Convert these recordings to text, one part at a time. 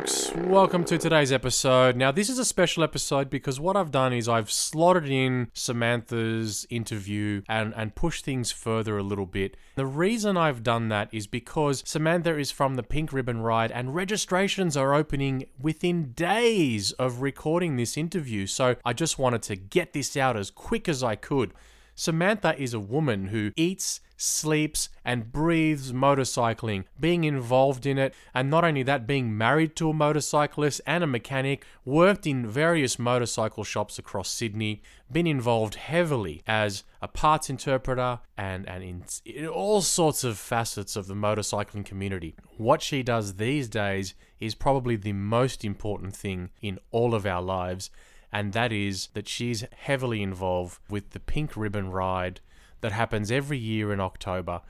folks. Welcome to today's episode. Now, this is a special episode because what I've done is I've slotted in Samantha's interview and, and pushed things further a little bit. The reason I've done that is because Samantha is from the Pink Ribbon Ride and registrations are opening within days of recording this interview. So I just wanted to get this out as quick as I could. Samantha is a woman who eats, sleeps, and breathes motorcycling, being involved in it, and not only that, being married to a motorcyclist and a mechanic, worked in various motorcycle shops across Sydney, been involved heavily as a parts interpreter and, and in, in all sorts of facets of the motorcycling community. What she does these days is probably the most important thing in all of our lives and that is that she's heavily involved with the Pink Ribbon Ride that happens every year in October.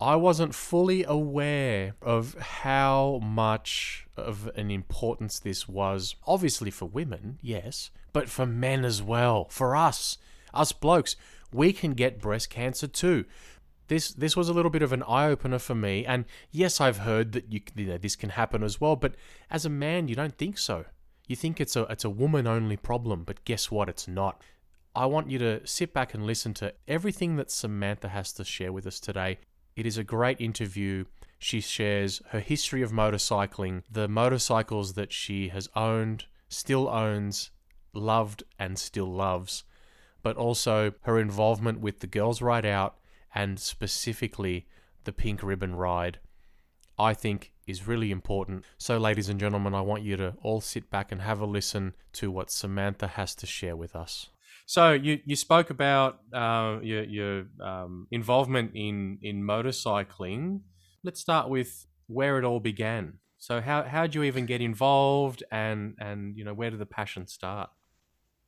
I wasn't fully aware of how much of an importance this was, obviously for women, yes, but for men as well. For us, us blokes, we can get breast cancer too. This this was a little bit of an eye opener for me, and yes, I've heard that you, you know this can happen as well, but as a man, you don't think so. You think it's a it's a woman only problem, but guess what? It's not. I want you to sit back and listen to everything that Samantha has to share with us today. It is a great interview. She shares her history of motorcycling, the motorcycles that she has owned, still owns, loved, and still loves, but also her involvement with the Girls Ride Out and specifically the Pink Ribbon Ride. I think is really important. So, ladies and gentlemen, I want you to all sit back and have a listen to what Samantha has to share with us. So, you, you spoke about uh, your, your um, involvement in, in motorcycling. Let's start with where it all began. So, how how did you even get involved, and and you know where did the passion start?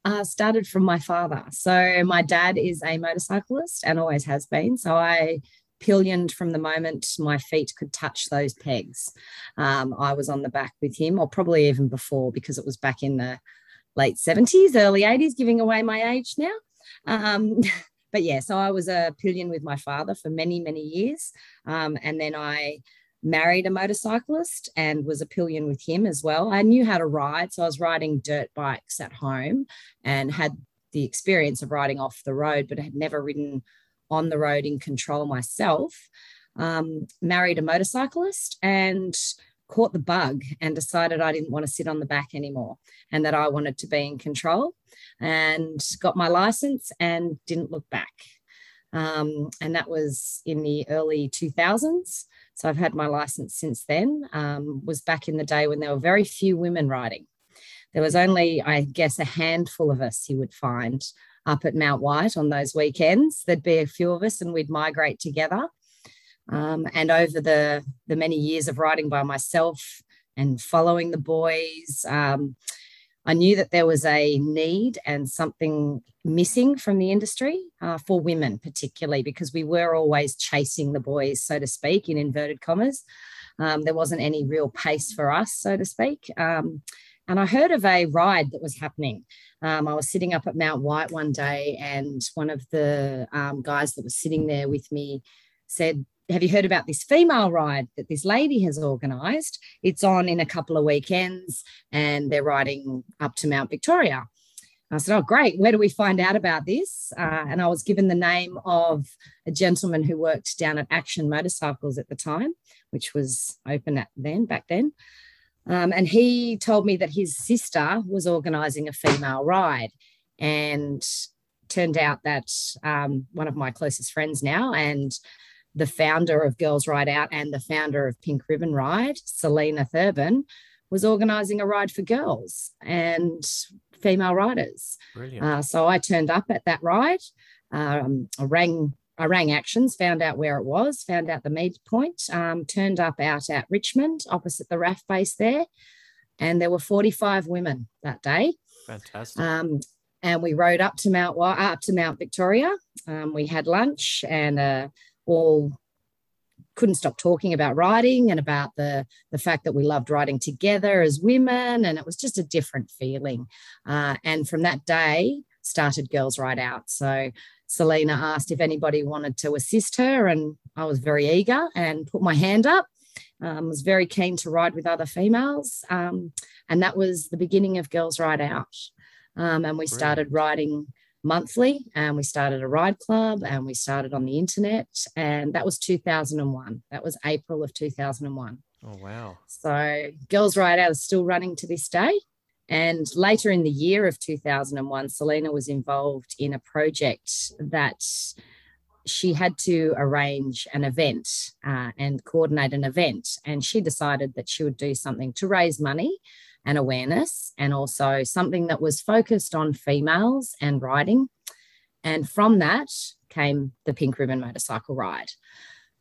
Uh, started from my father. So my dad is a motorcyclist and always has been. So I pillioned from the moment my feet could touch those pegs. Um, I was on the back with him, or probably even before, because it was back in the late 70s, early 80s, giving away my age now. Um, but yeah, so I was a pillion with my father for many, many years. Um, and then I married a motorcyclist and was a pillion with him as well. I knew how to ride. So I was riding dirt bikes at home and had the experience of riding off the road, but had never ridden on the road in control myself, um, married a motorcyclist and caught the bug and decided I didn't want to sit on the back anymore and that I wanted to be in control and got my license and didn't look back. Um, and that was in the early 2000s. So I've had my license since then. Um, was back in the day when there were very few women riding. There was only, I guess, a handful of us you would find up at Mount White on those weekends. There'd be a few of us and we'd migrate together. Um, and over the, the many years of riding by myself and following the boys, um, I knew that there was a need and something missing from the industry uh, for women, particularly because we were always chasing the boys, so to speak, in inverted commas. Um, there wasn't any real pace for us, so to speak. Um, and I heard of a ride that was happening. Um, I was sitting up at Mount White one day, and one of the um, guys that was sitting there with me said, Have you heard about this female ride that this lady has organized? It's on in a couple of weekends, and they're riding up to Mount Victoria. I said, Oh, great. Where do we find out about this? Uh, and I was given the name of a gentleman who worked down at Action Motorcycles at the time, which was open at then, back then. Um, and he told me that his sister was organizing a female ride. And turned out that um, one of my closest friends now and the founder of Girls Ride Out and the founder of Pink Ribbon Ride, Selena Thurban, was organizing a ride for girls and female riders. Uh, so I turned up at that ride. Um, I rang I rang Actions, found out where it was, found out the meet point, um, turned up out at Richmond, opposite the RAF base there, and there were 45 women that day. Fantastic. Um, and we rode up to Mount up to Mount Victoria. Um, we had lunch and uh, all couldn't stop talking about riding and about the the fact that we loved riding together as women, and it was just a different feeling. Uh, and from that day, started Girls Ride Out. So Selena asked if anybody wanted to assist her, and I was very eager and put my hand up. Um, was very keen to ride with other females, um, and that was the beginning of Girls Ride Out. Um, and we started riding monthly, and we started a ride club, and we started on the internet, and that was 2001. That was April of 2001. Oh wow! So Girls Ride Out is still running to this day. And later in the year of 2001, Selena was involved in a project that she had to arrange an event uh, and coordinate an event. And she decided that she would do something to raise money and awareness, and also something that was focused on females and riding. And from that came the Pink Ribbon Motorcycle Ride.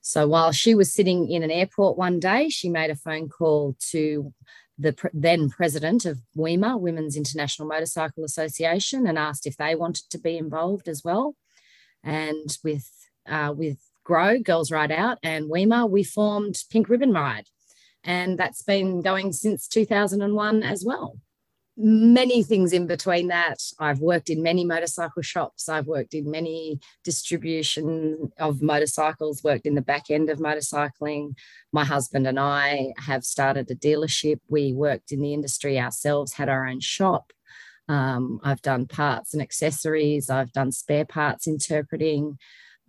So while she was sitting in an airport one day, she made a phone call to the then president of WIMA, Women's International Motorcycle Association, and asked if they wanted to be involved as well. And with uh, with GRO Girls Ride Out and WIMA, we formed Pink Ribbon Ride, and that's been going since 2001 as well many things in between that. I've worked in many motorcycle shops. I've worked in many distribution of motorcycles, worked in the back end of motorcycling. My husband and I have started a dealership. We worked in the industry ourselves, had our own shop. Um, I've done parts and accessories. I've done spare parts interpreting.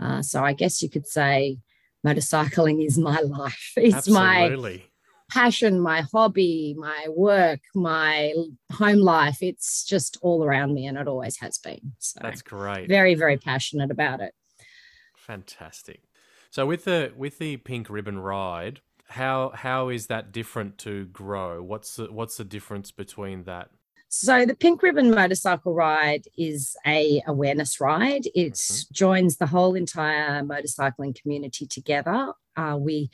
Uh, so I guess you could say motorcycling is my life. It's Absolutely. my passion, my hobby, my work, my home life. It's just all around me and it always has been. So that's great. Very, very passionate about it. Fantastic. So with the with the pink ribbon ride, how how is that different to GRO? What's the what's the difference between that? So the Pink Ribbon Motorcycle Ride is a awareness ride. It mm-hmm. joins the whole entire motorcycling community together. Uh, we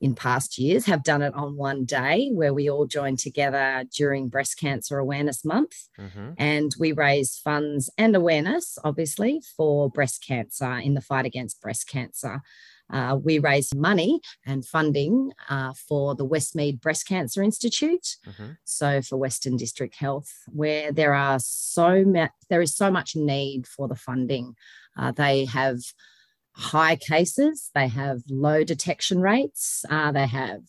in past years have done it on one day where we all join together during Breast Cancer Awareness Month. Mm-hmm. And we raise funds and awareness, obviously, for breast cancer in the fight against breast cancer. Uh, we raise money and funding uh, for the Westmead Breast Cancer Institute, mm-hmm. so for Western District Health, where there are so ma- there is so much need for the funding. Uh, they have high cases, they have low detection rates, uh, they have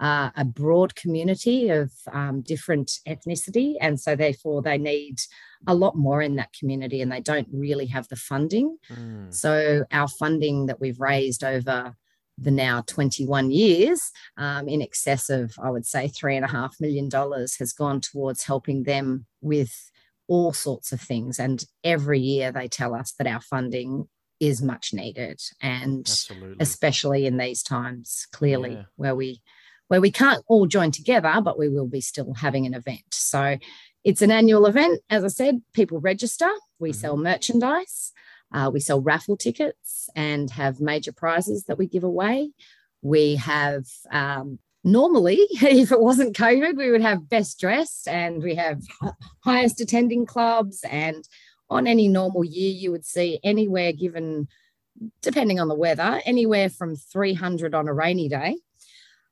uh, a broad community of um, different ethnicity. And so, therefore, they need a lot more in that community and they don't really have the funding. Mm. So, our funding that we've raised over the now 21 years, um, in excess of, I would say, $3.5 million, has gone towards helping them with all sorts of things. And every year they tell us that our funding is much needed and Absolutely. especially in these times clearly yeah. where we where we can't all join together but we will be still having an event so it's an annual event as i said people register we mm-hmm. sell merchandise uh, we sell raffle tickets and have major prizes that we give away we have um, normally if it wasn't covid we would have best dressed and we have highest attending clubs and on any normal year, you would see anywhere given, depending on the weather, anywhere from 300 on a rainy day,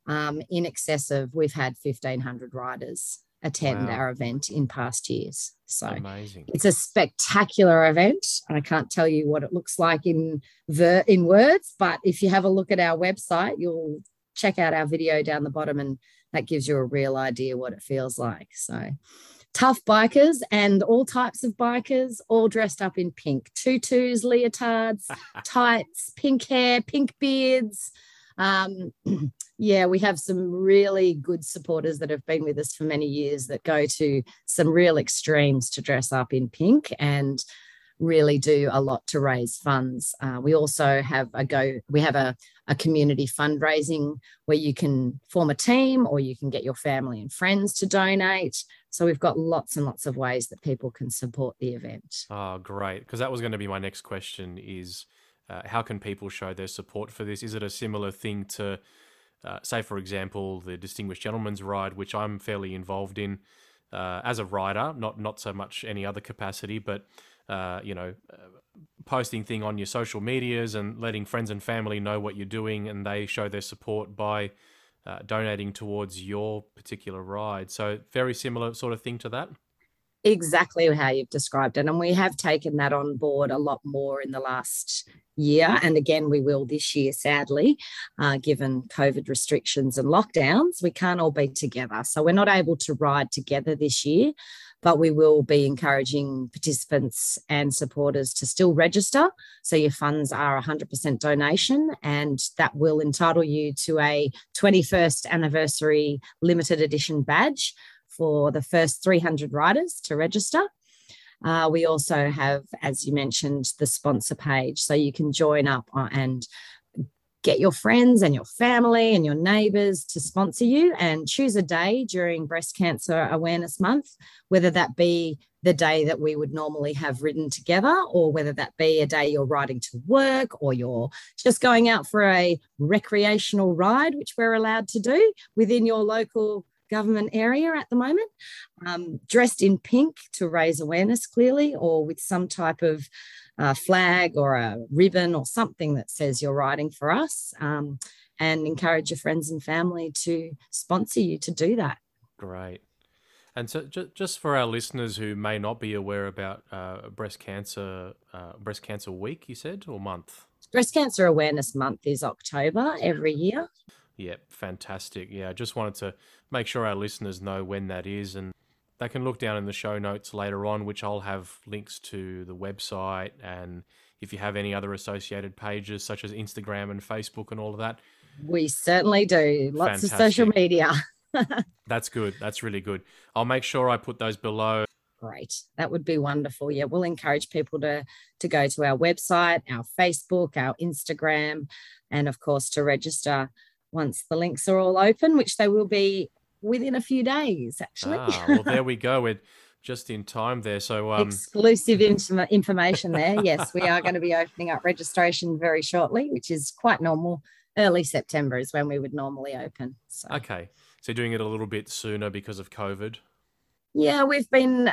um, in excess of, we've had 1,500 riders attend wow. our event in past years. So Amazing. it's a spectacular event. I can't tell you what it looks like in ver- in words, but if you have a look at our website, you'll check out our video down the bottom and that gives you a real idea what it feels like. So tough bikers and all types of bikers, all dressed up in pink tutus, leotards, tights, pink hair, pink beards. Um, yeah, we have some really good supporters that have been with us for many years that go to some real extremes to dress up in pink and really do a lot to raise funds. Uh, we also have a go, we have a, a community fundraising where you can form a team or you can get your family and friends to donate. So we've got lots and lots of ways that people can support the event. Oh, great. Because that was going to be my next question is uh, how can people show their support for this? Is it a similar thing to, uh, say, for example, the Distinguished Gentleman's Ride, which I'm fairly involved in uh, as a rider, not, not so much any other capacity, but uh, you know, uh, posting thing on your social medias and letting friends and family know what you're doing, and they show their support by uh, donating towards your particular ride. So very similar sort of thing to that. Exactly how you've described it, and we have taken that on board a lot more in the last year. And again, we will this year, sadly, uh, given COVID restrictions and lockdowns. We can't all be together. So we're not able to ride together this year, but we will be encouraging participants and supporters to still register. So your funds are 100% donation, and that will entitle you to a 21st anniversary limited edition badge for the first 300 riders to register. Uh, we also have, as you mentioned, the sponsor page. So you can join up and get your friends and your family and your neighbors to sponsor you and choose a day during Breast Cancer Awareness Month, whether that be the day that we would normally have ridden together, or whether that be a day you're riding to work or you're just going out for a recreational ride, which we're allowed to do within your local government area at the moment, um, dressed in pink to raise awareness clearly, or with some type of uh, flag or a ribbon or something that says you're riding for us, um, and encourage your friends and family to sponsor you to do that. Great. And so, just for our listeners who may not be aware about uh, breast cancer, uh, breast cancer week, you said, or month? Breast Cancer Awareness Month is October every year. Yep, fantastic. Yeah, I just wanted to make sure our listeners know when that is. And they can look down in the show notes later on, which I'll have links to the website. And if you have any other associated pages, such as Instagram and Facebook and all of that. We certainly do. Lots Fantastic. of social media. That's good. That's really good. I'll make sure I put those below. Great. That would be wonderful. Yeah, we'll encourage people to to go to our website, our Facebook, our Instagram, and of course to register once the links are all open, which they will be within a few days, actually. Ah, well, there we go. We're just in time there. So um... exclusive information there. Yes, we are going to be opening up registration very shortly, which is quite normal. Early September is when we would normally open. So. Okay, so doing it a little bit sooner because of COVID. Yeah, we've been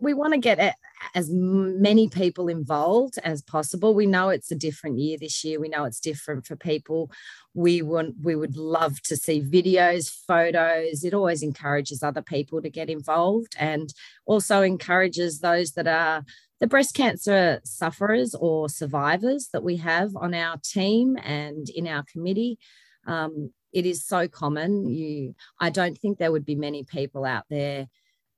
we want to get as many people involved as possible. We know it's a different year this year. We know it's different for people. We want we would love to see videos, photos. It always encourages other people to get involved and also encourages those that are the breast cancer sufferers or survivors that we have on our team and in our committee. Um, it is so common. You, I don't think there would be many people out there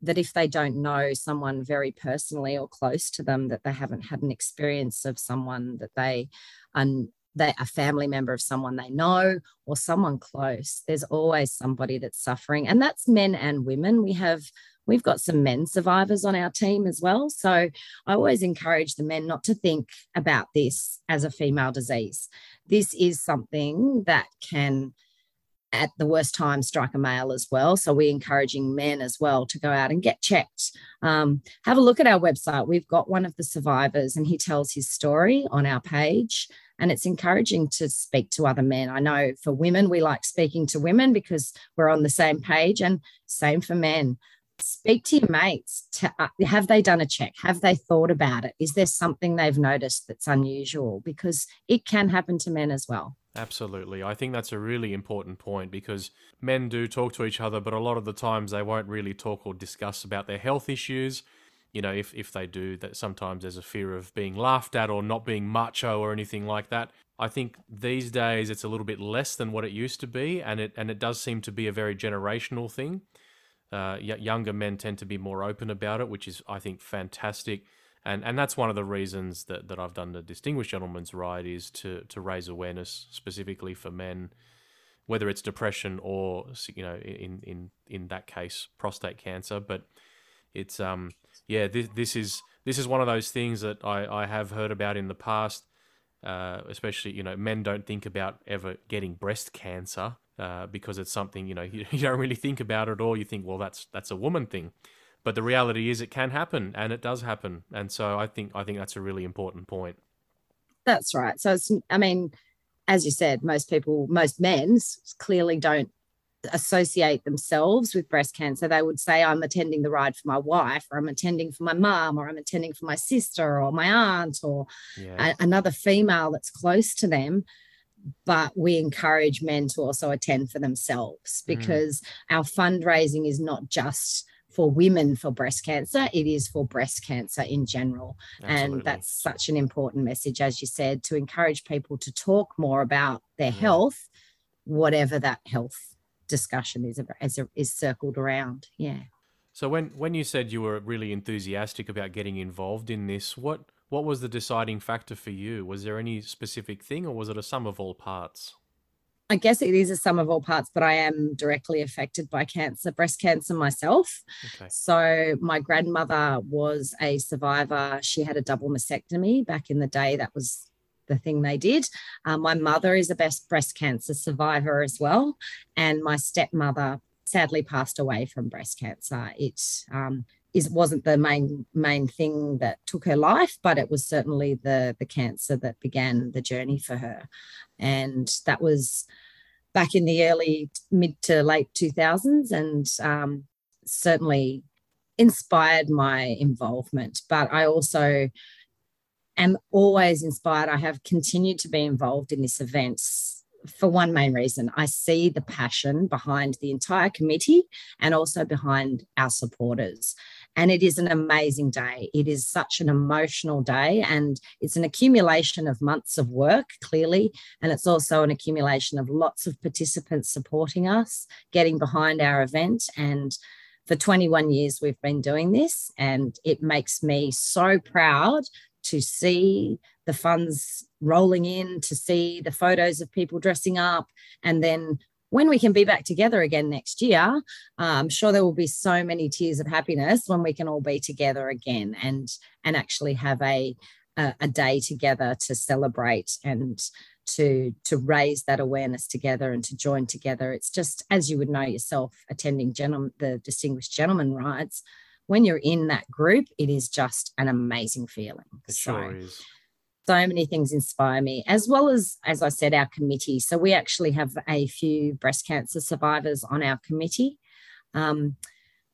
that if they don't know someone very personally or close to them, that they haven't had an experience of someone that they and they a family member of someone they know or someone close. There's always somebody that's suffering, and that's men and women. We have we've got some men survivors on our team as well. So I always encourage the men not to think about this as a female disease. This is something that can at the worst time strike a male as well. So we're encouraging men as well to go out and get checked. Um, have a look at our website. We've got one of the survivors and he tells his story on our page. And it's encouraging to speak to other men. I know for women, we like speaking to women because we're on the same page, and same for men. Speak to your mates. To, uh, have they done a check? Have they thought about it? Is there something they've noticed that's unusual? Because it can happen to men as well. Absolutely. I think that's a really important point because men do talk to each other, but a lot of the times they won't really talk or discuss about their health issues. You know, if, if they do, that sometimes there's a fear of being laughed at or not being macho or anything like that. I think these days it's a little bit less than what it used to be, and it and it does seem to be a very generational thing. Uh, younger men tend to be more open about it, which is I think fantastic and and that's one of the reasons that, that I've done the Distinguished Gentleman's Ride is to to raise awareness specifically for men, whether it's depression or you know in in in that case prostate cancer. But it's um yeah this this is this is one of those things that I I have heard about in the past. Uh, especially, you know, men don't think about ever getting breast cancer uh, because it's something you know you, you don't really think about it, all. you think, well, that's that's a woman thing. But the reality is it can happen and it does happen. And so i think i think that's a really important point. That's right. So it's i mean as you said most people most men clearly don't associate themselves with breast cancer. They would say i'm attending the ride for my wife or i'm attending for my mom or i'm attending for my sister or my aunt or yeah. a, another female that's close to them but we encourage men to also attend for themselves mm. because mm. our fundraising is not just for women for breast cancer, it is for breast cancer in general. Absolutely. And that's such an important message, as you said, to encourage people to talk more about their yeah. health, whatever that health discussion is, is, is circled around. Yeah. So when, when you said you were really enthusiastic about getting involved in this, what what was the deciding factor for you? Was there any specific thing, or was it a sum of all parts? I guess it is a sum of all parts, but I am directly affected by cancer, breast cancer myself. Okay. So my grandmother was a survivor. She had a double mastectomy back in the day. That was the thing they did. Uh, my mother is a best breast cancer survivor as well, and my stepmother sadly passed away from breast cancer. It um, is wasn't the main main thing that took her life, but it was certainly the the cancer that began the journey for her, and that was back in the early mid to late 2000s, and um, certainly inspired my involvement. But I also am always inspired. I have continued to be involved in this event for one main reason. I see the passion behind the entire committee and also behind our supporters. And it is an amazing day. It is such an emotional day, and it's an accumulation of months of work, clearly. And it's also an accumulation of lots of participants supporting us, getting behind our event. And for 21 years, we've been doing this, and it makes me so proud to see the funds rolling in, to see the photos of people dressing up, and then when we can be back together again next year, uh, I'm sure there will be so many tears of happiness when we can all be together again and and actually have a a, a day together to celebrate and to to raise that awareness together and to join together. It's just as you would know yourself, attending gentleman, the distinguished gentleman rides. When you're in that group, it is just an amazing feeling. It so, sure is so many things inspire me, as well as, as I said, our committee. So we actually have a few breast cancer survivors on our committee. Um,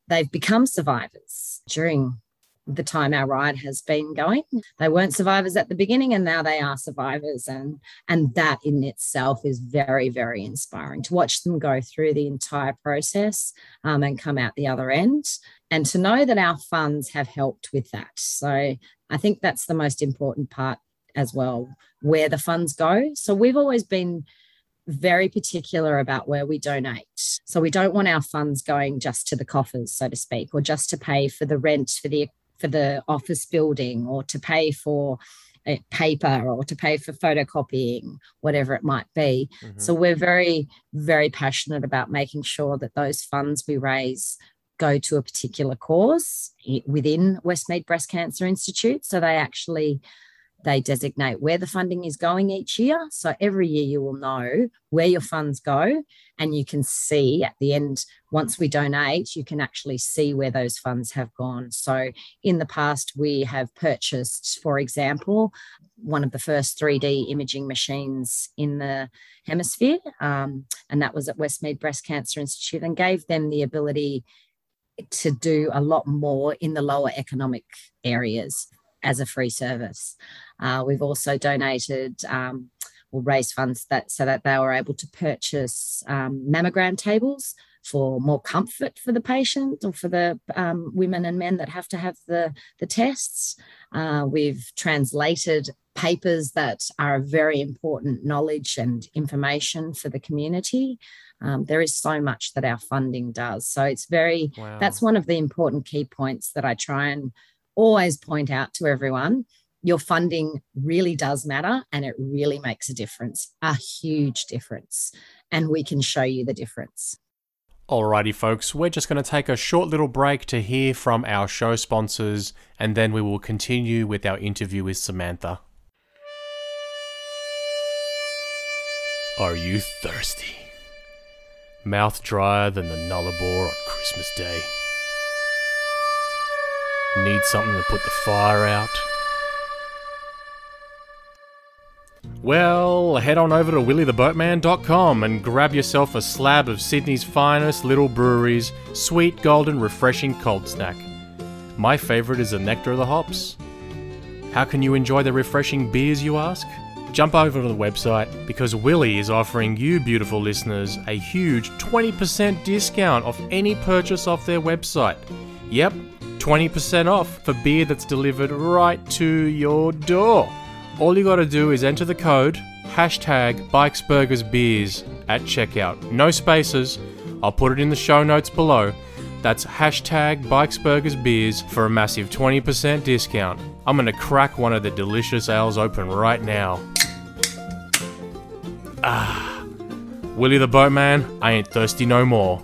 they've become survivors during the time our ride has been going. They weren't survivors at the beginning and now they are survivors. And, and that in itself is very, very inspiring to watch them go through the entire process um, and come out the other end. And to know that our funds have helped with that. So I think that's the most important part as well, where the funds go. So we've always been very particular about where we donate. So we don't want our funds going just to the coffers, so to speak, or just to pay for the rent for the for the office building or to pay for paper or to pay for photocopying, whatever it might be. Mm-hmm. So we're very, very passionate about making sure that those funds we raise go to a particular cause within Westmead Breast Cancer Institute. So they actually they designate where the funding is going each year. So every year you will know where your funds go, and you can see at the end, once we donate, you can actually see where those funds have gone. So in the past, we have purchased, for example, one of the first 3D imaging machines in the hemisphere, um, and that was at Westmead Breast Cancer Institute, and gave them the ability to do a lot more in the lower economic areas as a free service. Uh, we've also donated um, or raised funds that so that they were able to purchase um, mammogram tables for more comfort for the patient or for the um, women and men that have to have the, the tests. Uh, we've translated papers that are very important knowledge and information for the community. Um, there is so much that our funding does. So it's very, wow. that's one of the important key points that I try and always point out to everyone your funding really does matter and it really makes a difference, a huge difference. And we can show you the difference. Alrighty, folks, we're just going to take a short little break to hear from our show sponsors, and then we will continue with our interview with Samantha. Are you thirsty? Mouth drier than the Nullarbor on Christmas Day? Need something to put the fire out? Well, head on over to willietheboatman.com and grab yourself a slab of Sydney's finest little breweries, sweet, golden, refreshing cold snack. My favourite is the Nectar of the Hops. How can you enjoy the refreshing beers, you ask? Jump over to the website because Willie is offering you, beautiful listeners, a huge 20% discount off any purchase off their website. Yep, 20% off for beer that's delivered right to your door. All you gotta do is enter the code hashtag BikesBurgersBeers at checkout. No spaces. I'll put it in the show notes below. That's hashtag BikesBurgersBeers for a massive 20% discount. I'm gonna crack one of the delicious ales open right now. Ah, Willie the Boatman, I ain't thirsty no more.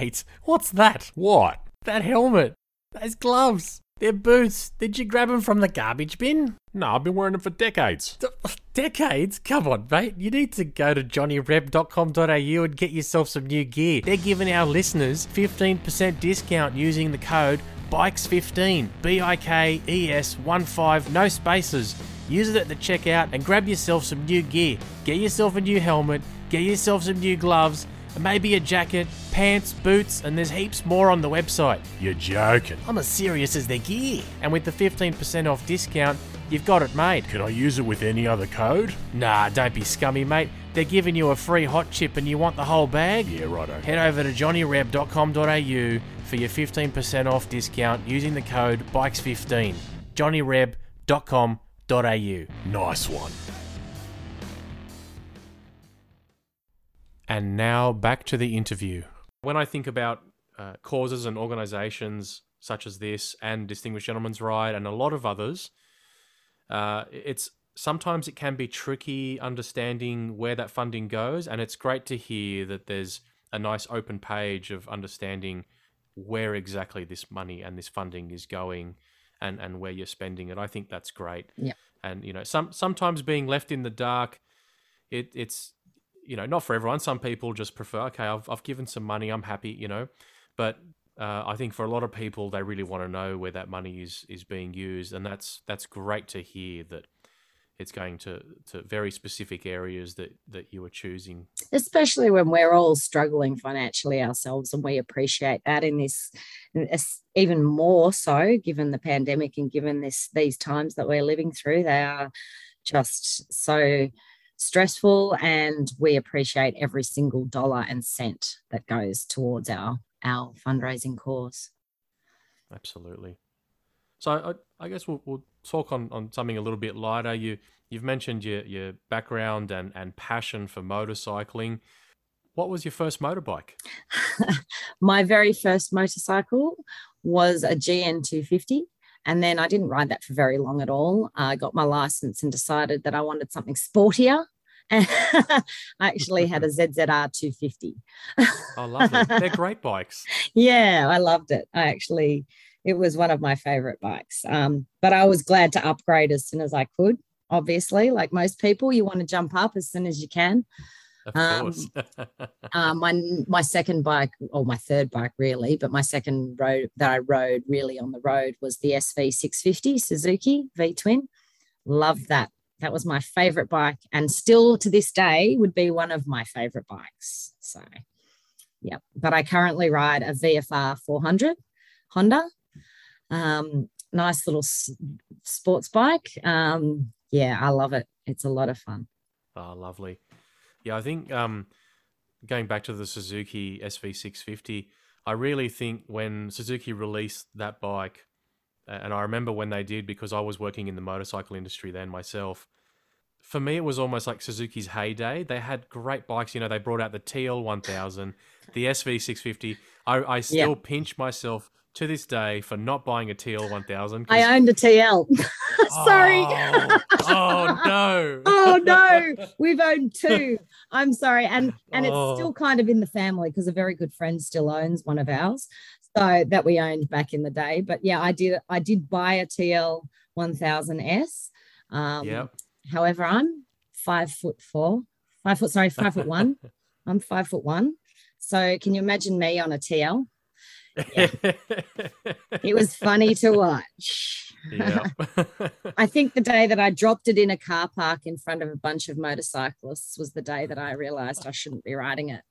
Mate, what's that? What? That helmet. Those gloves. They're boots. Did you grab them from the garbage bin? No, I've been wearing them for decades. D- Decades? Come on, mate. You need to go to johnnyreb.com.au and get yourself some new gear. They're giving our listeners 15% discount using the code BIKES15. B I K E S 1 5, no spaces. Use it at the checkout and grab yourself some new gear. Get yourself a new helmet, get yourself some new gloves, maybe a jacket, pants, boots, and there's heaps more on the website. You're joking. I'm as serious as their gear. And with the 15% off discount, you've got it made. Can I use it with any other code? Nah, don't be scummy, mate. They're giving you a free hot chip and you want the whole bag? Yeah, righto. Head over to johnnyreb.com.au for your 15% off discount using the code BIKES15. johnnyreb.com.au. Nice one. And now back to the interview. When I think about uh, causes and organizations such as this and Distinguished Gentleman's Ride and a lot of others, uh, it's sometimes it can be tricky understanding where that funding goes. And it's great to hear that there's a nice open page of understanding where exactly this money and this funding is going and, and where you're spending it. I think that's great. Yeah. And, you know, some sometimes being left in the dark, it, it's you know, not for everyone. Some people just prefer, okay, I've, I've given some money, I'm happy, you know. But uh, I think for a lot of people, they really want to know where that money is is being used, and that's that's great to hear that it's going to to very specific areas that that you are choosing. especially when we're all struggling financially ourselves and we appreciate that in this and it's even more so given the pandemic and given this these times that we're living through they are just so stressful and we appreciate every single dollar and cent that goes towards our our fundraising cause Absolutely. So I, I guess we'll, we'll talk on, on something a little bit lighter. You you've mentioned your your background and and passion for motorcycling. What was your first motorbike? my very first motorcycle was a GN 250. And then I didn't ride that for very long at all. I got my license and decided that I wanted something sportier. And I actually had a ZZR 250. Oh, lovely! They're great bikes. yeah, I loved it. I actually, it was one of my favorite bikes. Um, but I was glad to upgrade as soon as I could. Obviously, like most people, you want to jump up as soon as you can. Of Um, course. um, my my second bike, or my third bike really, but my second road that I rode really on the road was the SV 650 Suzuki V twin. Love that. That was my favorite bike, and still to this day would be one of my favorite bikes. So, yeah. But I currently ride a VFR 400 Honda. Um, nice little s- sports bike. Um, yeah, I love it. It's a lot of fun. Oh, lovely. Yeah, I think um, going back to the Suzuki SV650, I really think when Suzuki released that bike, and I remember when they did because I was working in the motorcycle industry then myself. For me, it was almost like Suzuki's heyday. They had great bikes. You know, they brought out the TL1000, the SV650. I, I still pinch myself to this day for not buying a TL 1000. I owned a TL. Sorry. Oh, oh, no. oh no we've owned two i'm sorry and and it's Oh. still kind of in the family because a very good friend still owns one of ours so that we owned back in the day but yeah i did i did buy a tl 1000s um Yep. however i'm five foot four five foot sorry five foot one i'm five foot one so can you imagine me on a tl it was funny to watch yeah. I think the day that I dropped it in a car park in front of a bunch of motorcyclists was the day that I realized I shouldn't be riding it.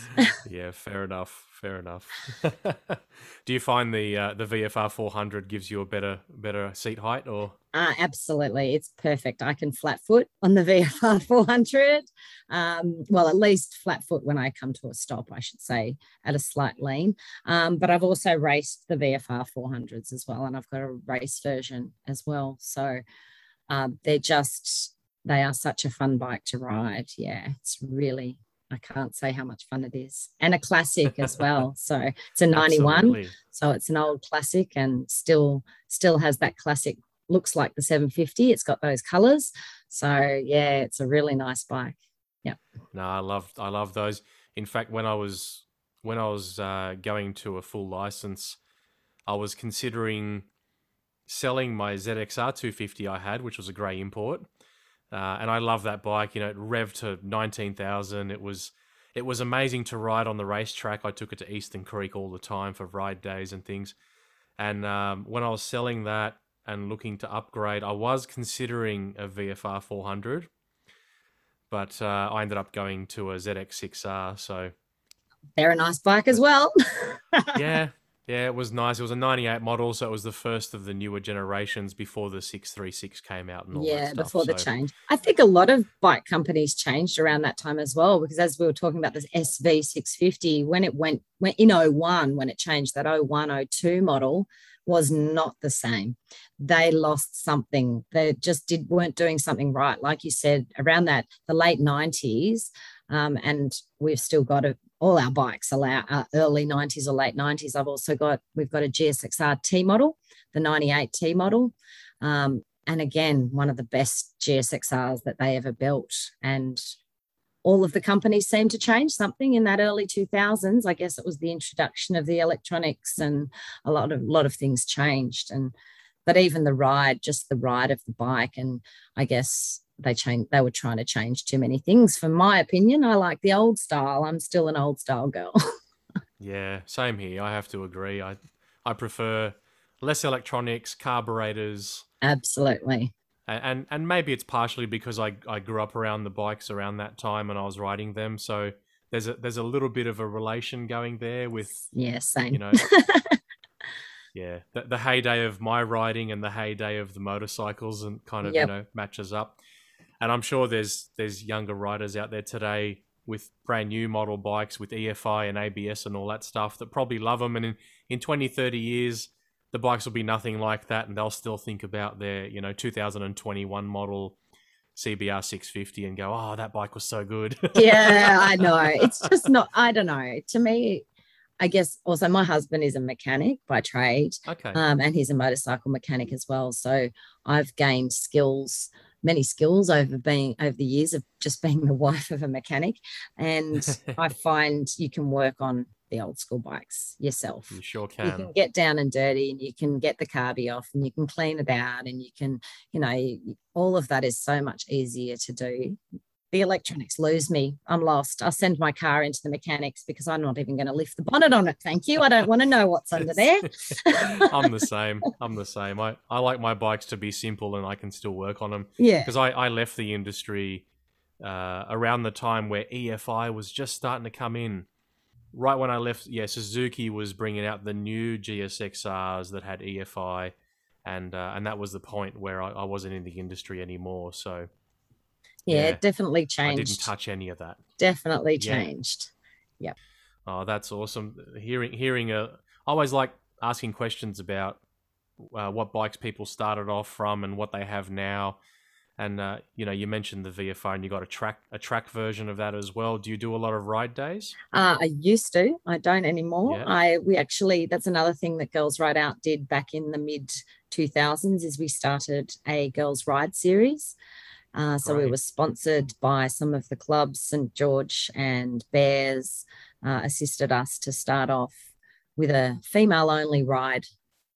yeah, fair enough. Fair enough. Do you find the uh, the VFR 400 gives you a better better seat height or? Uh, absolutely, it's perfect. I can flat foot on the VFR 400. Um, well, at least flat foot when I come to a stop, I should say, at a slight lean. Um, but I've also raced the VFR 400s as well, and I've got a race version as well. So um, they're just they are such a fun bike to ride. Yeah, it's really I can't say how much fun it is, and a classic as well. So it's a '91, Absolutely. so it's an old classic, and still still has that classic. Looks like the 750. It's got those colors. So yeah, it's a really nice bike. Yeah. No, I love I love those. In fact, when I was when I was uh, going to a full license, I was considering selling my ZXR 250 I had, which was a grey import, uh, and I love that bike. You know, it revved to nineteen thousand. It was it was amazing to ride on the racetrack. I took it to Eastern Creek all the time for ride days and things. And um, when I was selling that and looking to upgrade, I was considering a VFR 400, but uh, I ended up going to a ZX6R. So they're a nice bike as well. yeah, yeah, it was nice. It was a 98 model, so it was the first of the newer generations before the 636 came out and all yeah, that stuff. before so. the change. I think a lot of bike companies changed around that time as well, because as we were talking about this SV650, when it went, went in 01, when it changed that 01, 02 model, was not the same. They lost something. They just did weren't doing something right. Like you said, around that the late 90s, um, and we've still got a, all our bikes allow uh, early 90s or late 90s. I've also got we've got a GSXR T model, the 98 T model, um, and again one of the best GSXRs that they ever built. And all of the companies seem to change something in that early 2000s. I guess it was the introduction of the electronics and a lot of lot of things changed. And but even the ride, just the ride of the bike, and I guess they changed they were trying to change too many things. For my opinion i like the old style. I'm still an old style girl. Yeah same here. I have to agree. I i prefer less electronics carburetors. Absolutely. And, and and maybe it's partially because i i grew up around the bikes around that time and i was riding them. So there's a there's a little bit of a relation going there with yeah same. you know yeah the, the heyday of my riding and the heyday of the motorcycles and kind of yep. you know matches up and I'm sure there's there's younger riders out there today with brand new model bikes with EFI and ABS and all that stuff that probably love them. And in, in 20, 30 years, the bikes will be nothing like that. And they'll still think about their, you know, 2021 model CBR 650 and go, oh, that bike was so good. yeah, I know. It's just not, I don't know. To me, I guess also my husband is a mechanic by trade. Okay. Um, and he's a motorcycle mechanic as well. So I've gained skills many skills over being over the years of just being the wife of a mechanic. And i find you can work on the old school bikes yourself. You sure can you can. get down and dirty and you can get the carby off and you can clean it out and you can you know all of that is so much easier to do the electronics lose me. I'm lost. I'll send my car into the mechanics because I'm not even going to lift the bonnet on it. Thank you. I don't want to know what's under there. I'm the same. I'm the same. I, I like my bikes to be simple and I can still work on them. Yeah. Because I, I left the industry uh, around the time where EFI was just starting to come in. Right when I left, yeah, Suzuki was bringing out the new GSXRs that had EFI. And, uh, and that was the point where I, I wasn't in the industry anymore. So yeah, yeah, definitely changed. I didn't touch any of that. Definitely changed. Yeah. Yep. Oh, that's awesome. Hearing hearing a, I always like asking questions about uh, what bikes people started off from and what they have now. And uh, you know, you mentioned the VFR, and you got a track a track version of that as well. Do you do a lot of ride days? Uh, I used to. I don't anymore. Yeah. I we actually that's another thing that Girls Ride Out did back in the mid two thousands is we started a girls ride series. Uh, so right. we were sponsored by some of the clubs, St George and Bears uh, assisted us to start off with a female only ride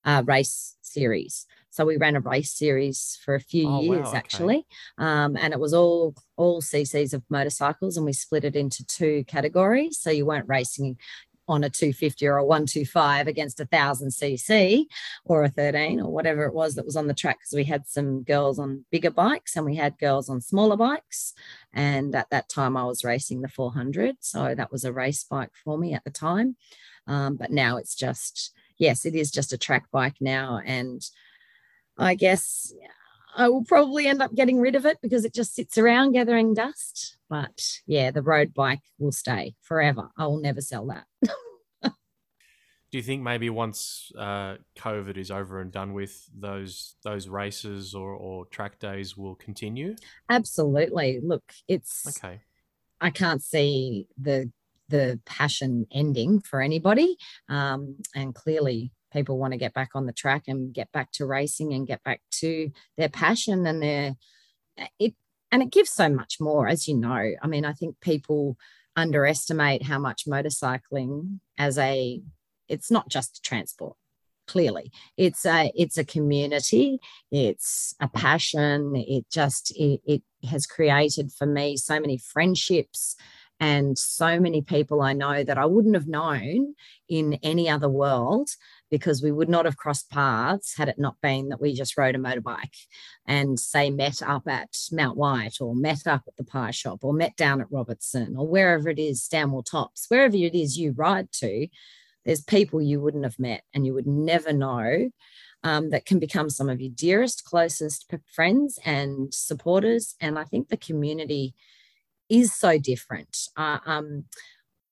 uh, race series. So we ran a race series for a few oh, years wow, okay. actually, um, and it was all all CCs of motorcycles, and we split it into two categories. So you weren't racing on a 250 or a 125 against a 1000 cc or a 13 or whatever it was that was on the track because we had some girls on bigger bikes and we had girls on smaller bikes. And at that time i was racing the 400 so that was a race bike for me at the time. Um, but now it's just yes it is just a track bike now. And i guess I will probably end up getting rid of it because it just sits around gathering dust. But yeah, the road bike will stay forever. I will never sell that. Do you think maybe once uh, COVID is over and done with, those those races or, or track days will continue? Absolutely. Look, it's Okay. I can't see the the passion ending for anybody. Um, and clearly people want to get back on the track and get back to racing and get back to their passion and their uh, it and it gives so much more as you know. I mean i think people underestimate how much motorcycling as a it's not just transport clearly. It's a it's a community it's a passion it just it, it has created for me so many friendships and so many people I know that I wouldn't have known in any other world because we would not have crossed paths had it not been that we just rode a motorbike and say met up at Mount White or met up at the pie shop or met down at Robertson or wherever it is, Stanwell Tops, wherever it is you ride to, there's people you wouldn't have met and you would never know um, that can become some of your dearest, closest friends and supporters. And I think the community is so different. Uh, um,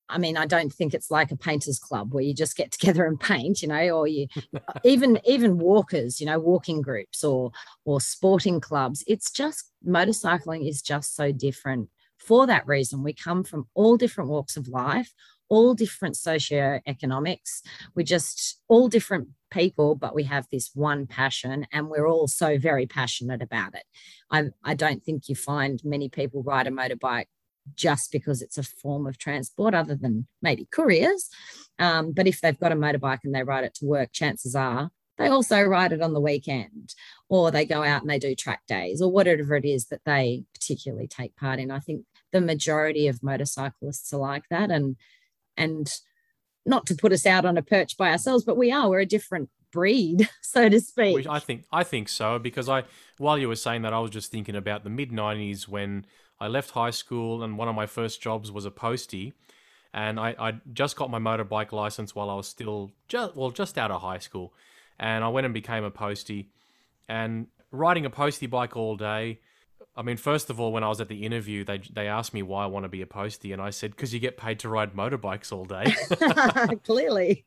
I mean, I don't think it's like a painters club where you just get together and paint, you know, or you even even walkers, you know, walking groups or or sporting clubs. It's just motorcycling is just so different for that reason. We come from all different walks of life, all different socioeconomics. We're just all different people, but we have this one passion and we're all so very passionate about it. I, I don't think you find many people ride a motorbike just because it's a form of transport, other than maybe couriers. Um, but if they've got a motorbike and they ride it to work, chances are they also ride it on the weekend or they go out and they do track days or whatever it is that they particularly take part in. I think the majority of motorcyclists are like that. And and not to put us out on a perch by ourselves, but we are. We're a different breed, so to speak. Which I think I think so because I while you were saying that I was just thinking about the mid '90s when I left high school and one of my first jobs was a postie, and I I just got my motorbike license while I was still just well just out of high school, and I went and became a postie, and riding a postie bike all day. I mean, first of all, when I was at the interview, they they asked me why I want to be a postie, and I said because you get paid to ride motorbikes all day. Clearly.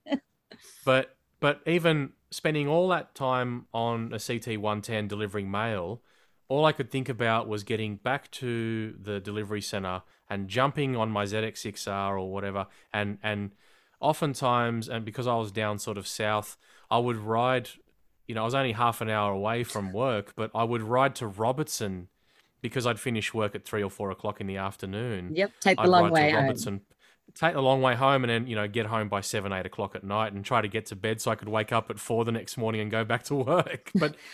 but but even spending all that time on a CT 110 delivering mail, all I could think about was getting back to the delivery center and jumping on my ZX6R or whatever. And, and oftentimes, and because I was down sort of south, I would ride, you know, I was only half an hour away from work, but I would ride to Robertson because I'd finish work at three or four o'clock in the afternoon. Yep, take the I'd long way home. Take the long way home, and then you know get home by seven, eight o'clock at night, and try to get to bed so I could wake up at four the next morning and go back to work. But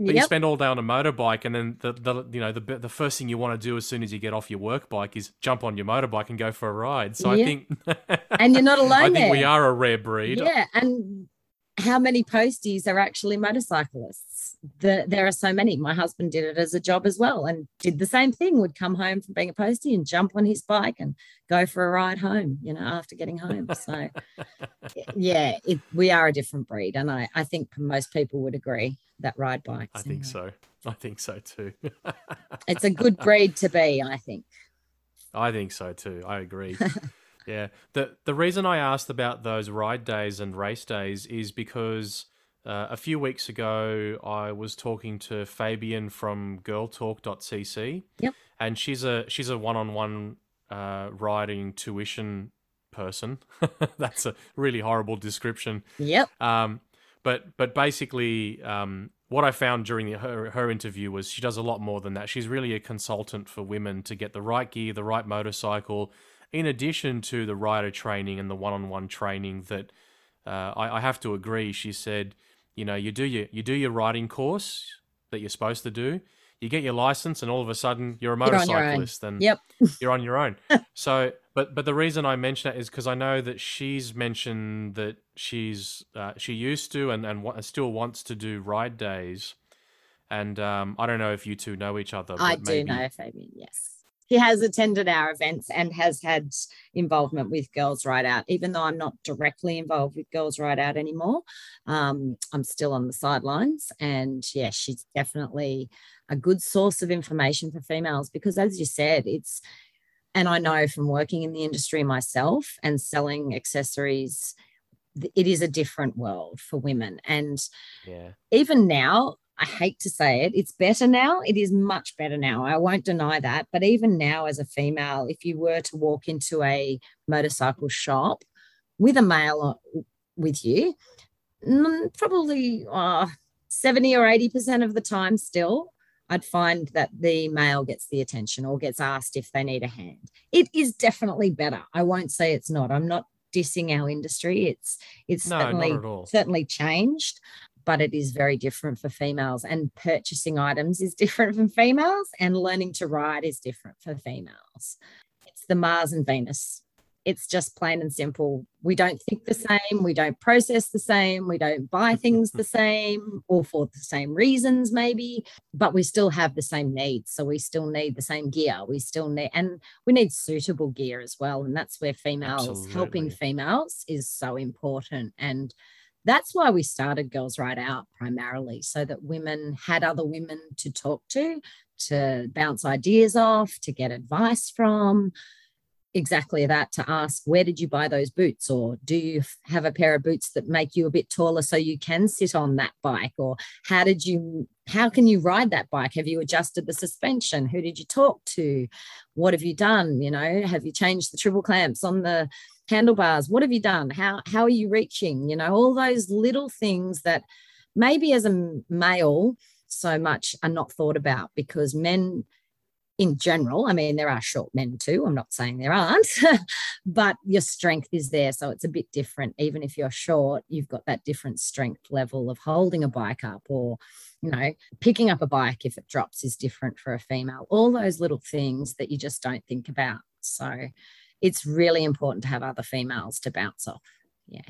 but you spend all day on a motorbike, and then the, the you know the the first thing you want to do as soon as you get off your work bike is jump on your motorbike and go for a ride. So I think And you're not alone I think we are a rare breed. Yeah, and how many posties are actually motorcyclists? The, there are so many. My husband did it as a job as well, and did the same thing. Would come home from being a postie and jump on his bike and go for a ride home. You know, after getting home. So, yeah, it, we are a different breed, and I, I think most people would agree that ride bikes. I think so. I think so too. It's a good breed to be. I think. I think so too. I agree. yeah. The the reason I asked about those ride days and race days is because uh, a few weeks ago I was talking to Fabian from girltalk.cc. Yep. And she's a she's a one-on-one uh, riding tuition person. That's a really horrible description. Yep. Um, but but basically, um, what I found during the, her her interview was she does a lot more than that. She's really a consultant for women to get the right gear, the right motorcycle, in addition to the rider training and the one-on-one training that uh, I, I have to agree. She said, you know, you do your you do your riding course that you're supposed to do. you get your license, and all of a sudden you're a You're motorcyclist, and Yep. you're on your own. so, but but the reason I mention that is because I know that she's mentioned that she's uh, she used to and and wa- still wants to do ride days, and um, I don't know if you two know each other. I do maybe- know Fabian, yes. He has attended our events and has had involvement with Girls Ride Out, even though I'm not directly involved with Girls Ride Out anymore. Um, I'm still on the sidelines. And yeah, she's definitely a good source of information for females because, as you said, it's, and I know from working in the industry myself and selling accessories, it is a different world for women. And Yeah. even now, I hate to say it, it's better now. It is much better now. I won't deny that. But even now, as a female, if you were to walk into a motorcycle shop with a male with you, mm, probably uh, 70 or 80% of the time still, I'd find that the male gets the attention or gets asked if they need a hand. It is definitely better. I won't say it's not. I'm not dissing our industry. It's it's No, certainly certainly changed but it is very different for females and purchasing items is different from females and learning to ride is different for females. It's the mars and venus. It's just plain and simple. We don't think the same we don't process the same we don't buy things the same or for the same reasons maybe but we still have the same needs. So we still need the same gear. We still need and we need suitable gear as well and that's where females helping females is so important. And that's why we started Girls Ride Out primarily, so that women had other women to talk to, to bounce ideas off, to get advice from. Exactly that to ask, where did you buy those boots? Or do you have a pair of boots that make you a bit taller so you can sit on that bike? Or how did you, how can you ride that bike? Have you adjusted the suspension? Who did you talk to? What have you done? You know, have you changed the triple clamps on the handlebars what have you done? How how are you reaching? You know all those little things that maybe as a male so much are not thought about because men in general i mean there are short men too i'm not saying there aren't but your strength is there so it's a bit different. Even if you're short you've got that different strength level of holding a bike up or you know picking up a bike if it drops is different for a female all those little things that you just don't think about. So it's really important to have other females to bounce off. Yeah.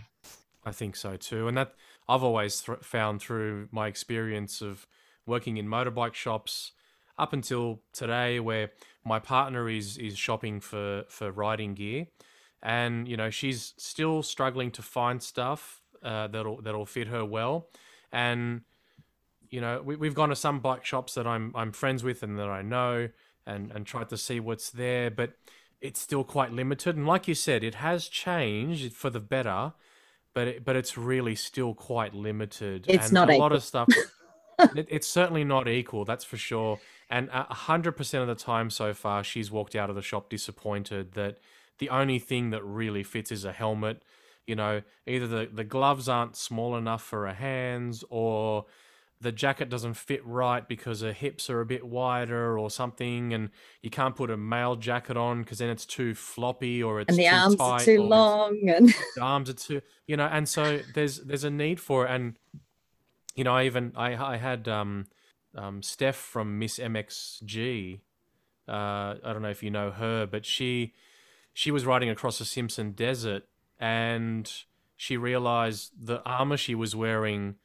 I think so too, and that I've always th- found through my experience of working in motorbike shops up until today, where my partner is is shopping for for riding gear, and you know she's still struggling to find stuff uh, that'll that'll fit her well, and you know we, we've gone to some bike shops that I'm I'm friends with and that I know, and and tried to see what's there, but it's still quite limited. And like you said, it has changed for the better, but it, but it's really still quite limited. It's and not a lot of stuff. it, it's certainly not equal, that's for sure. And a hundred percent of the time so far, she's walked out of the shop disappointed that the only thing that really fits is a helmet. You know, either the, the gloves aren't small enough for her hands, or the jacket doesn't fit right because her hips are a bit wider or something, and you can't put a male jacket on because then it's too floppy or it's and the too arms are too long and the arms are too you know and so there's there's a need for it. And you know i even i i had um um steph from miss mxg uh i don't know if you know her but she she was riding across the simpson desert and she realized the armor she was wearing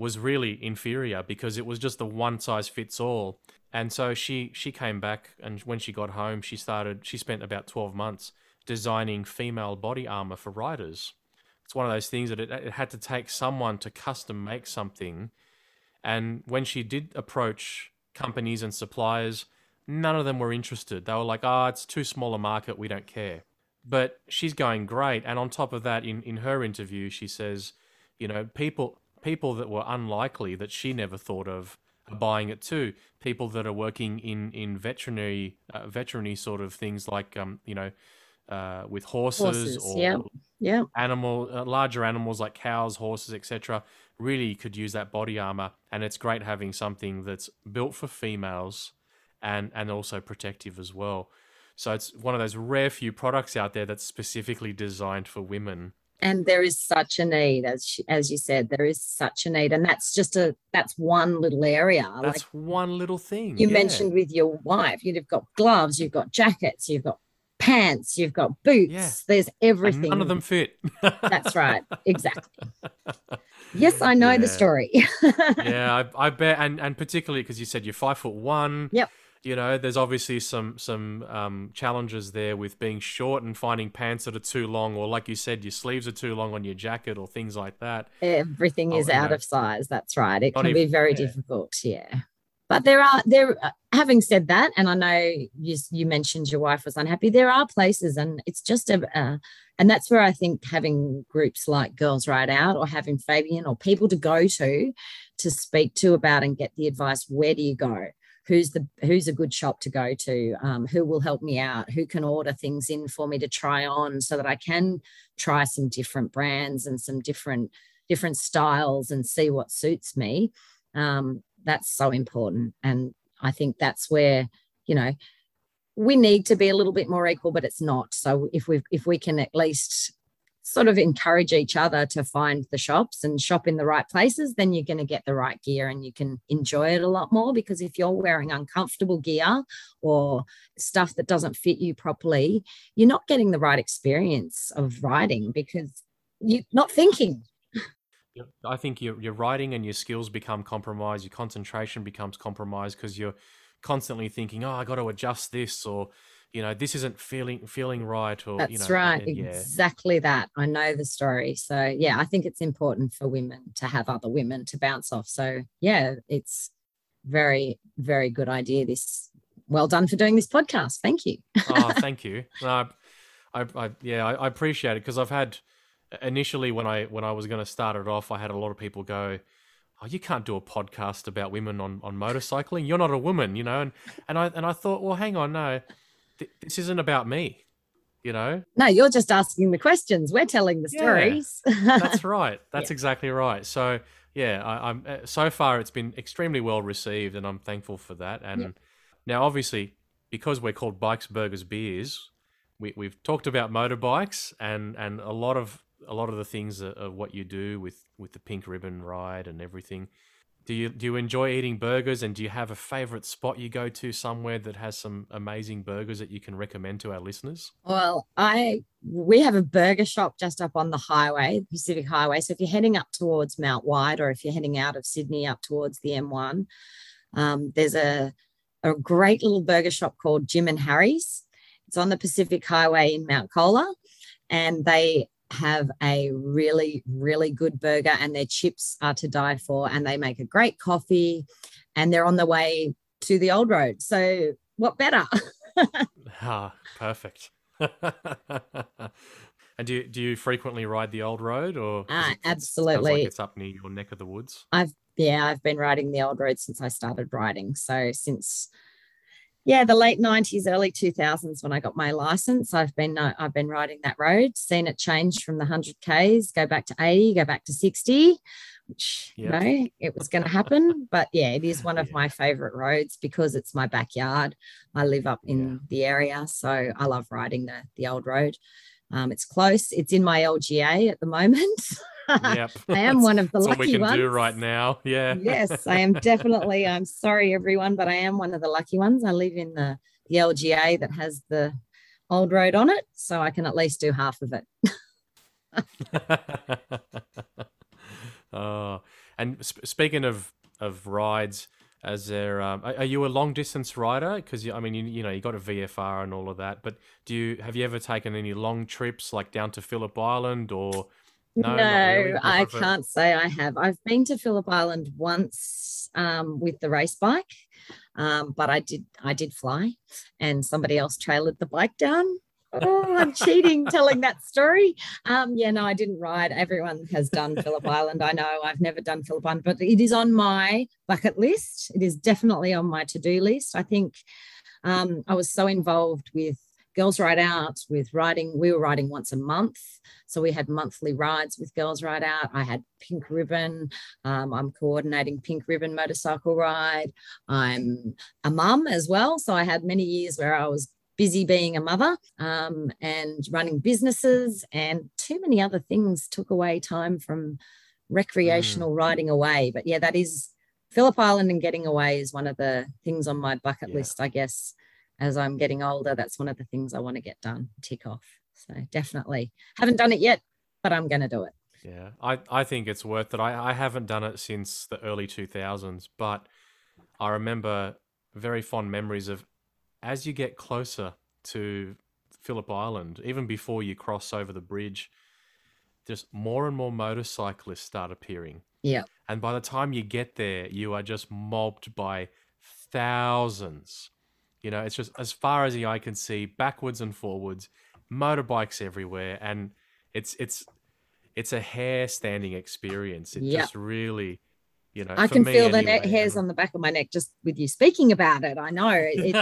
was really inferior because it was just the one size fits all. And so she she came back and when she got home she started she spent about 12 months designing female body armor for riders. It's one of those things that it, it had to take someone to custom make something. And when she did approach companies and suppliers none of them were interested. They were like ah it's too small a market we don't care. But she's going great. And on top of that in, in her interview she says you know people people that were unlikely that she never thought of buying it too. People that are working in in veterinary uh, veterinary sort of things like um you know uh, with horses, Horses, or yeah. yeah animal uh, larger animals like cows horses etc really could use that body armor. And it's great having something that's built for females and and also protective as well. So it's one of those rare few products out there that's specifically designed for women and there is such a need as she, as you said there is such a need and that's just a that's one little area That's one little thing. you yeah. mentioned with your wife you've got gloves you've got jackets you've got pants you've got boots Yeah. there's And everything none of them fit. that's right exactly yes i know the story yeah, I, I bet, and and particularly because you said you're five foot one. Yep. You know, there's obviously some some um, challenges there with being short and finding pants that are too long, or like you said, your sleeves are too long on your jacket, or things like that. everything Oh, is out know. of size that's right it Not can be very yeah. difficult yeah but there are there uh, having said that and i know you you mentioned your wife was unhappy there are places and it's just a uh, and that's where i think having groups like girls ride out or having fabian or people to go to to speak to about and get the advice where do you go who's the who's a good shop to go to? Um, who will help me out? Who can order things in for me to try on so that i can try some different brands and some different different styles and see what suits me? Um, that's so important. And i think that's where you know we need to be a little bit more equal but it's not. So if we if we can at least sort of encourage each other to find the shops and shop in the right places then you're going to get the right gear and you can enjoy it a lot more because if you're wearing uncomfortable gear or stuff that doesn't fit you properly you're not getting the right experience of riding because you're not thinking I think your your writing and your skills become compromised. Your concentration becomes compromised because you're constantly thinking, "Oh, I got to adjust this," or you know, this isn't feeling feeling right, or That's you know, right. and- yeah. Exactly that. I know the story. So, yeah, I think it's important for women to have other women to bounce off. So, yeah, it's very, very good idea. This well done for doing this podcast. Thank you. oh, thank you. No, I, I, I yeah, I, I appreciate it because I've had initially when I when I was going to start it off, I had a lot of people go, "Oh, you can't do a podcast about women on, on motorcycling. You're not a woman, you know." And and I and I thought, well, hang on, no, th- this isn't about me, you know. No, you're just asking the questions. We're telling the Yeah, stories. That's right. That's exactly right. So yeah, I, I'm uh, so far it's been extremely well received, and I'm thankful for that. And now, obviously, because we're called Bikes, Burgers, Beers, we, we've talked about motorbikes and and a lot of a lot of the things of what you do with with the pink ribbon ride and everything. Do you do you enjoy eating burgers, and do you have a favorite spot you go to somewhere that has some amazing burgers that you can recommend to our listeners? Well, I we have a burger shop just up on the highway, Pacific Highway. So if you're heading up towards Mount White, or if you're heading out of Sydney up towards the M1, um, there's a a great little burger shop called Jim and Harry's. It's on the Pacific Highway in Mount Colah, and they have a really really good burger, and their chips are to die for, and they make a great coffee, and they're on the way to the old road. So what better? Ah, perfect. and do you, do you frequently ride the old road, or Ah, it- it absolutely. like it's up near your neck of the woods? I've yeah, I've been riding the old road since I started riding. So since yeah, the late 90s, early 2000s when I got my license, I've been uh, I've been riding that road, seen it change from the 100 Ks, go back to 80, go back to 60, which Yep. you know, it was going to happen, but yeah, it is one of Yeah. my favorite roads because it's my backyard. I live up in Yeah. the area, so I love riding the the old road. Um, it's close. It's in my LGA at the moment. Yep. I am That's- one of the That's all lucky we can ones. do right now. Yeah. yes, I am definitely. I'm sorry, everyone, but I am one of the lucky ones. I live in the, the LGA that has the old road on it, so I can at least do half of it. oh, and sp- speaking of of rides, as there, um, are, you a long distance rider? Because I mean, you, you know, you got a VFR and all of that, but do you have you ever taken any long trips like down to Phillip Island or? No, No, really. I can't say I have. I've been to Phillip Island once um, with the race bike, um, but I did I did fly, and somebody else trailered the bike down. Oh, I'm cheating telling that story. Um, yeah, no, I didn't ride. Everyone has done Phillip Island. I know I've never done Phillip Island, but it is on my bucket list. It is definitely on my to-do list. I think um, I was so involved with Girls Ride Out, with riding. We were riding once a month. So we had monthly rides with Girls Ride Out. I had Pink Ribbon. Um, I'm coordinating Pink Ribbon motorcycle ride. I'm a mum as well. So I had many years where I was busy being a mother um, and running businesses, and too many other things took away time from recreational riding away. But yeah, that is Phillip Island and getting away is one of the things on my bucket Yeah. list, I guess. As I'm getting older, that's one of the things I want to get done, tick off. So definitely haven't done it yet, but I'm going to do it. Yeah, I, I think it's worth it. I, I haven't done it since the early 2000s, but I remember very fond memories of as you get closer to Phillip Island, even before you cross over the bridge, just more and more motorcyclists start appearing. Yeah. And by the time you get there, you are just mobbed by thousands. You know, it's just as far as the eye can see, backwards and forwards, motorbikes everywhere, and it's it's it's a hair standing experience. It Yeah. just really, you know, I can feel the anyway, neck hairs on the back of my neck just with you speaking about it. I know. It,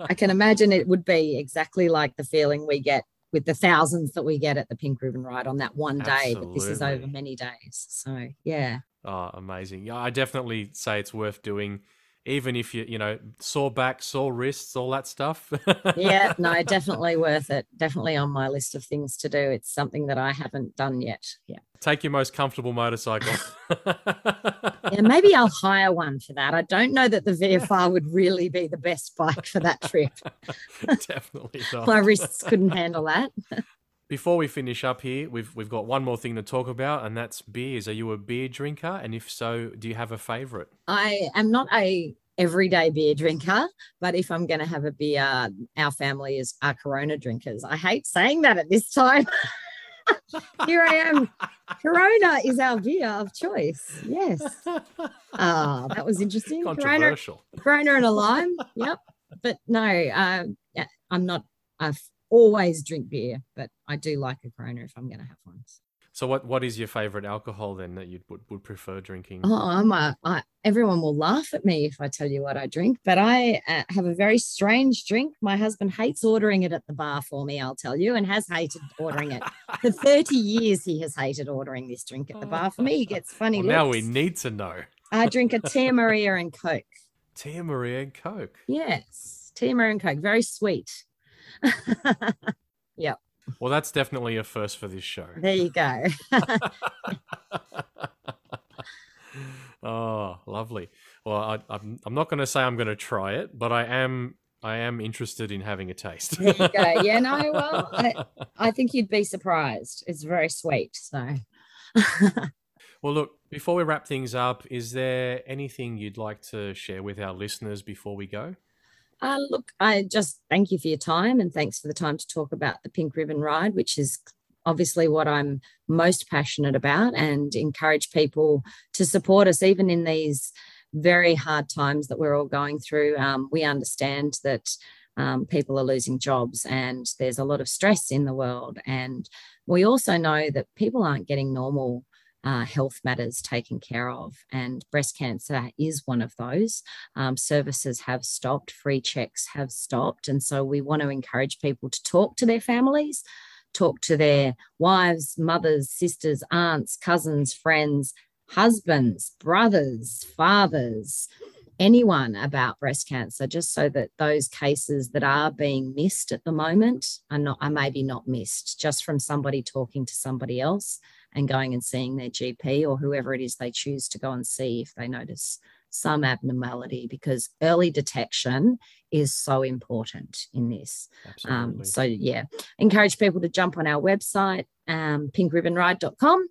I can imagine it would be exactly like the feeling we get with the thousands that we get at the Pink Ribbon Ride on that one day, but this is over many days. So, yeah. Oh, amazing. Yeah, I definitely say it's worth doing, even if you, you know, sore back, sore wrists, all that stuff. Yeah, no, definitely worth it. Definitely on my list of things to do. It's something that I haven't done yet. Yeah. Take your most comfortable motorcycle. Yeah, maybe I'll hire one for that. I don't know that the VFR would really be the best bike for that trip. definitely not. My wrists couldn't handle that. Before we finish up here, we've we've got one more thing to talk about, and that's beers. Are you a beer drinker? And if so, do you have a favorite? I am not a everyday beer drinker, but if I'm going to have a beer, our family is our Corona drinkers. I hate saying that at this time. Here I am. Corona is our beer of choice. Yes. Ah, that was interesting. Corona, Controversial. Corona and a lime. Yep. But no, yeah, I'm not. I've always drink beer, but I do like a Corona if I'm going to have one. So, what what is your favorite alcohol then that you would, would prefer drinking? Oh, I'm a, I, everyone will laugh at me if I tell you what I drink, but I uh, have a very strange drink. My husband hates ordering it at the bar for me, I'll tell you, and has hated ordering it. For 30 years, he has hated ordering this drink at the bar for me. He gets funny Well, now we need to know. I drink a Tia Maria and Coke. Tia Maria and Coke. Yes, Tia Maria and Coke, very sweet. Well, that's definitely a first for this show. there you go. oh, lovely. Well, I, I'm I'm not going to say I'm going to try it, but I am I am interested in having a taste. There you go. Yeah, no, well, I, I think you'd be surprised. It's very sweet. So. well, look. Before we wrap things up, is there anything you'd like to share with our listeners before we go? Uh, look, I just thank you for your time and thanks for the time to talk about the Pink Ribbon Ride, which is obviously what I'm most passionate about, and encourage people to support us even in these very hard times that we're all going through. Um, we understand that um, people are losing jobs and there's a lot of stress in the world. And we also know that people aren't getting normal uh, health matters taken care of, and breast cancer is one of those. Um, services have stopped, free checks have stopped. And so we want to encourage people to talk to their families, talk to their wives, mothers, sisters, aunts, cousins, friends, husbands, brothers, fathers, anyone about breast cancer, just so that those cases that are being missed at the moment are not are maybe not missed just from somebody talking to somebody else and going and seeing their GP or whoever it is they choose to go and see if they notice some abnormality because early detection is so important in this. Um, so yeah, encourage people to jump on our website, um, pinkribbonride.com.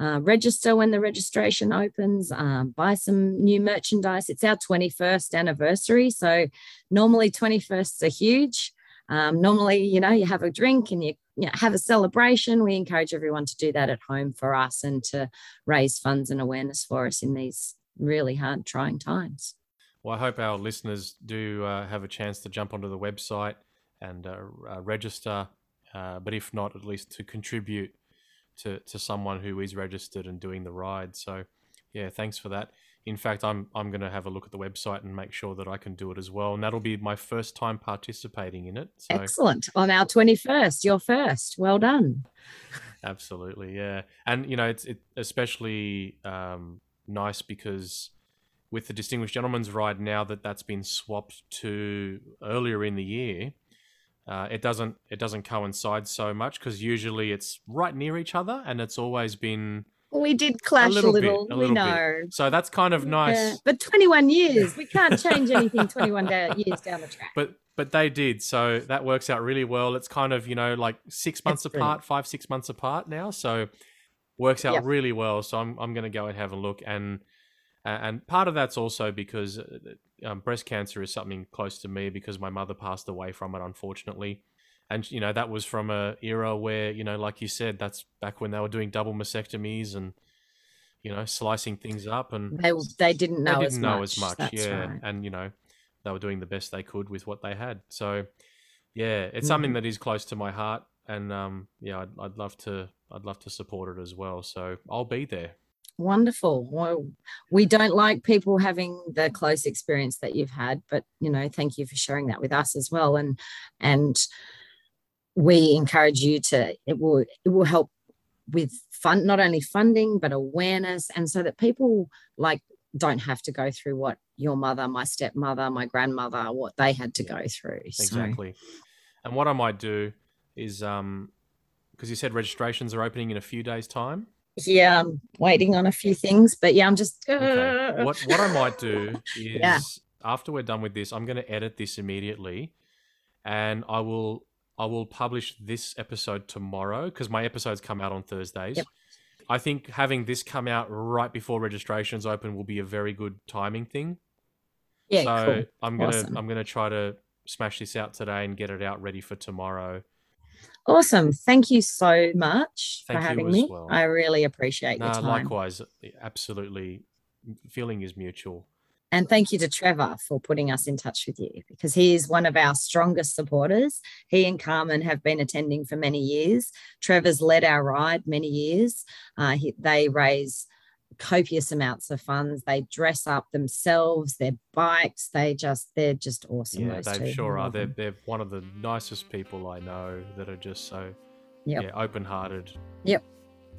Uh, register when the registration opens, um, buy some new merchandise. It's our 21st anniversary. So normally 21sts are huge. Um, normally, you know, you have a drink and you, you know, have a celebration. We encourage everyone to do that at home for us and to raise funds and awareness for us in these really hard, trying times. Well, I hope our listeners do uh, have a chance to jump onto the website and uh, uh, register, uh, but if not, at least to contribute to, to someone who is registered and doing the ride. So, yeah, thanks for that. In fact, I'm I'm going to have a look at the website and make sure that I can do it as well, and that'll be my first time participating in it. So, Excellent. On our 21st, you're first. Well done. Absolutely, yeah, and you know it's it especially um, nice because with the Distinguished Gentleman's Ride now that that's been swapped to earlier in the year, uh, it doesn't it doesn't coincide so much because usually it's right near each other and it's always been We did clash a little little. bit, a we little bit. know. so that's kind of nice. Yeah, But 21 years, we can't change anything 21 da- years down the track. But but they did, so that works out really well. It's kind of you know like six months brilliant. apart, five six months apart now, so works out Yep. really well. So I'm I'm going to go and have a look, and and part of that's also because uh, um, breast cancer is something close to me because my mother passed away from it, unfortunately. And you know that was from a era where you know, like you said, that's back when they were doing double mastectomies and you know slicing things up and They, they didn't know, they as, didn't much. know as much. That's yeah, right. and you know, they were doing the best they could with what they had. So, yeah, it's something Mhm. that is close to my heart, and um, yeah, I'd, I'd love to, I'd love to support it as well. So I'll be there. Wonderful. Well, we don't like people having the close experience that you've had, but you know, thank you for sharing that with us as well. And and we encourage you to it will it will help with fun not only funding but awareness and so that people like don't have to go through what your mother, my stepmother, my grandmother, what they had to go through. So, Exactly. And what I might do is, um, because you said registrations are opening in a few days' time. yeah, I'm waiting on a few things, but yeah, I'm just Okay. what what I might do is Yeah. after we're done with this, I'm going to edit this immediately, and I will I will publish this episode tomorrow because my episodes come out on Thursdays. Yep. I think having this come out right before registrations open will be a very good timing thing. yeah, so cool. I'm gonna Awesome. I'm gonna try to smash this out today and get it out ready for tomorrow. Awesome. Thank you so much Thank for having me. well. I really appreciate your No, time. likewise, absolutely. Feeling is mutual. And thank you to Trevor for putting us in touch with you because he is one of our strongest supporters. He and Carmen have been attending for many years. Trevor's led our ride many years. Uh, he, they raise copious amounts of funds. They dress up themselves, their bikes. They just, they're just awesome. Yeah, they two. sure are. They're, they're one of the nicest people I know that are just so Yep. yeah open hearted.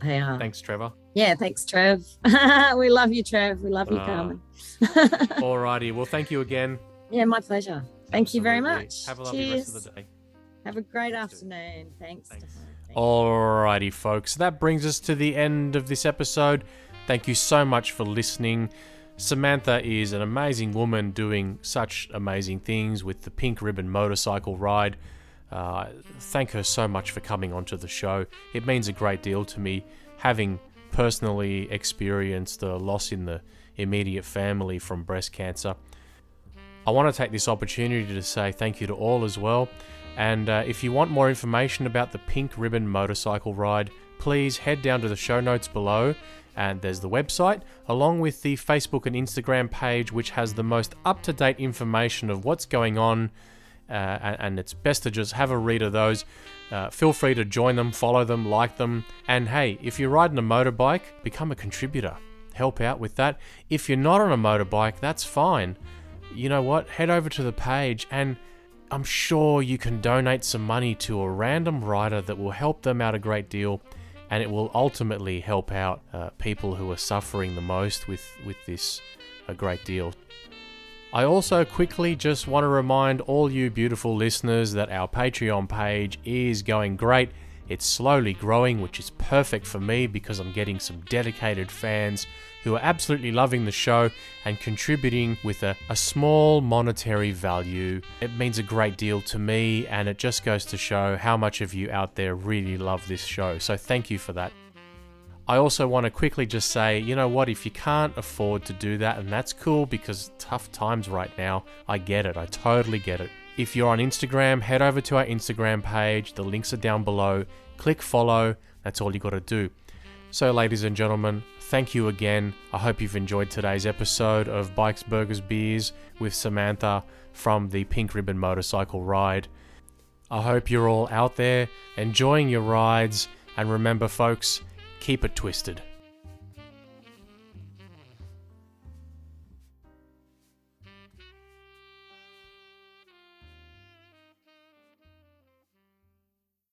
They are. Thanks, Trevor. Yeah, thanks, Trev. we love you, Trev. We love you, Ah. Carmen. Alrighty, well, thank you again. yeah, my pleasure. Thank you very Absolutely. much. Have a lovely Cheers. rest of the day. Have a great Let's afternoon. Thanks. Thanks. Thank. Alrighty, folks, that brings us to the end of this episode. Thank you so much for listening. Samantha is an amazing woman doing such amazing things with the Pink Ribbon Motorcycle Ride. Uh, thank her so much for coming onto the show. It means a great deal to me, having personally experienced the loss in the immediate family from breast cancer. I want to take this opportunity to say thank you to all as well. And uh, if you want more information about the Pink Ribbon Motorcycle Ride, please head down to the show notes below. And there's the website, along with the Facebook and Instagram page, which has the most up to date information of what's going on. Uh, and, and it's best to just have a read of those. Uh, feel free to join them, follow them, like them. And hey, if you're riding a motorbike, become a contributor. Help out with that. If you're not on a motorbike, that's fine you know what? Head over to the page and I'm sure you can donate some money to a random rider that will help them out a great deal and it will ultimately help out uh, people who are suffering the most with, with this a great deal. I also quickly just want to remind all you beautiful listeners that our Patreon page is going great. It's slowly growing, which is perfect for me because I'm getting some dedicated fans who are absolutely loving the show and contributing with a, a small monetary value. It means a great deal to me, and it just goes to show how much of you out there really love this show. So, thank you for that. I also want to quickly just say, you know what, if you can't afford to do that, and that's cool because tough times right now, I get it, I totally get it. If you're on Instagram, head over to our Instagram page, the links are down below. Click follow, that's all you got to do. So, ladies and gentlemen, thank you again. I hope you've enjoyed today's episode of Bikes, Burgers, Beers with Samantha from the Pink Ribbon Motorcycle Ride. I hope you're all out there enjoying your rides, and remember, folks, keep it twisted.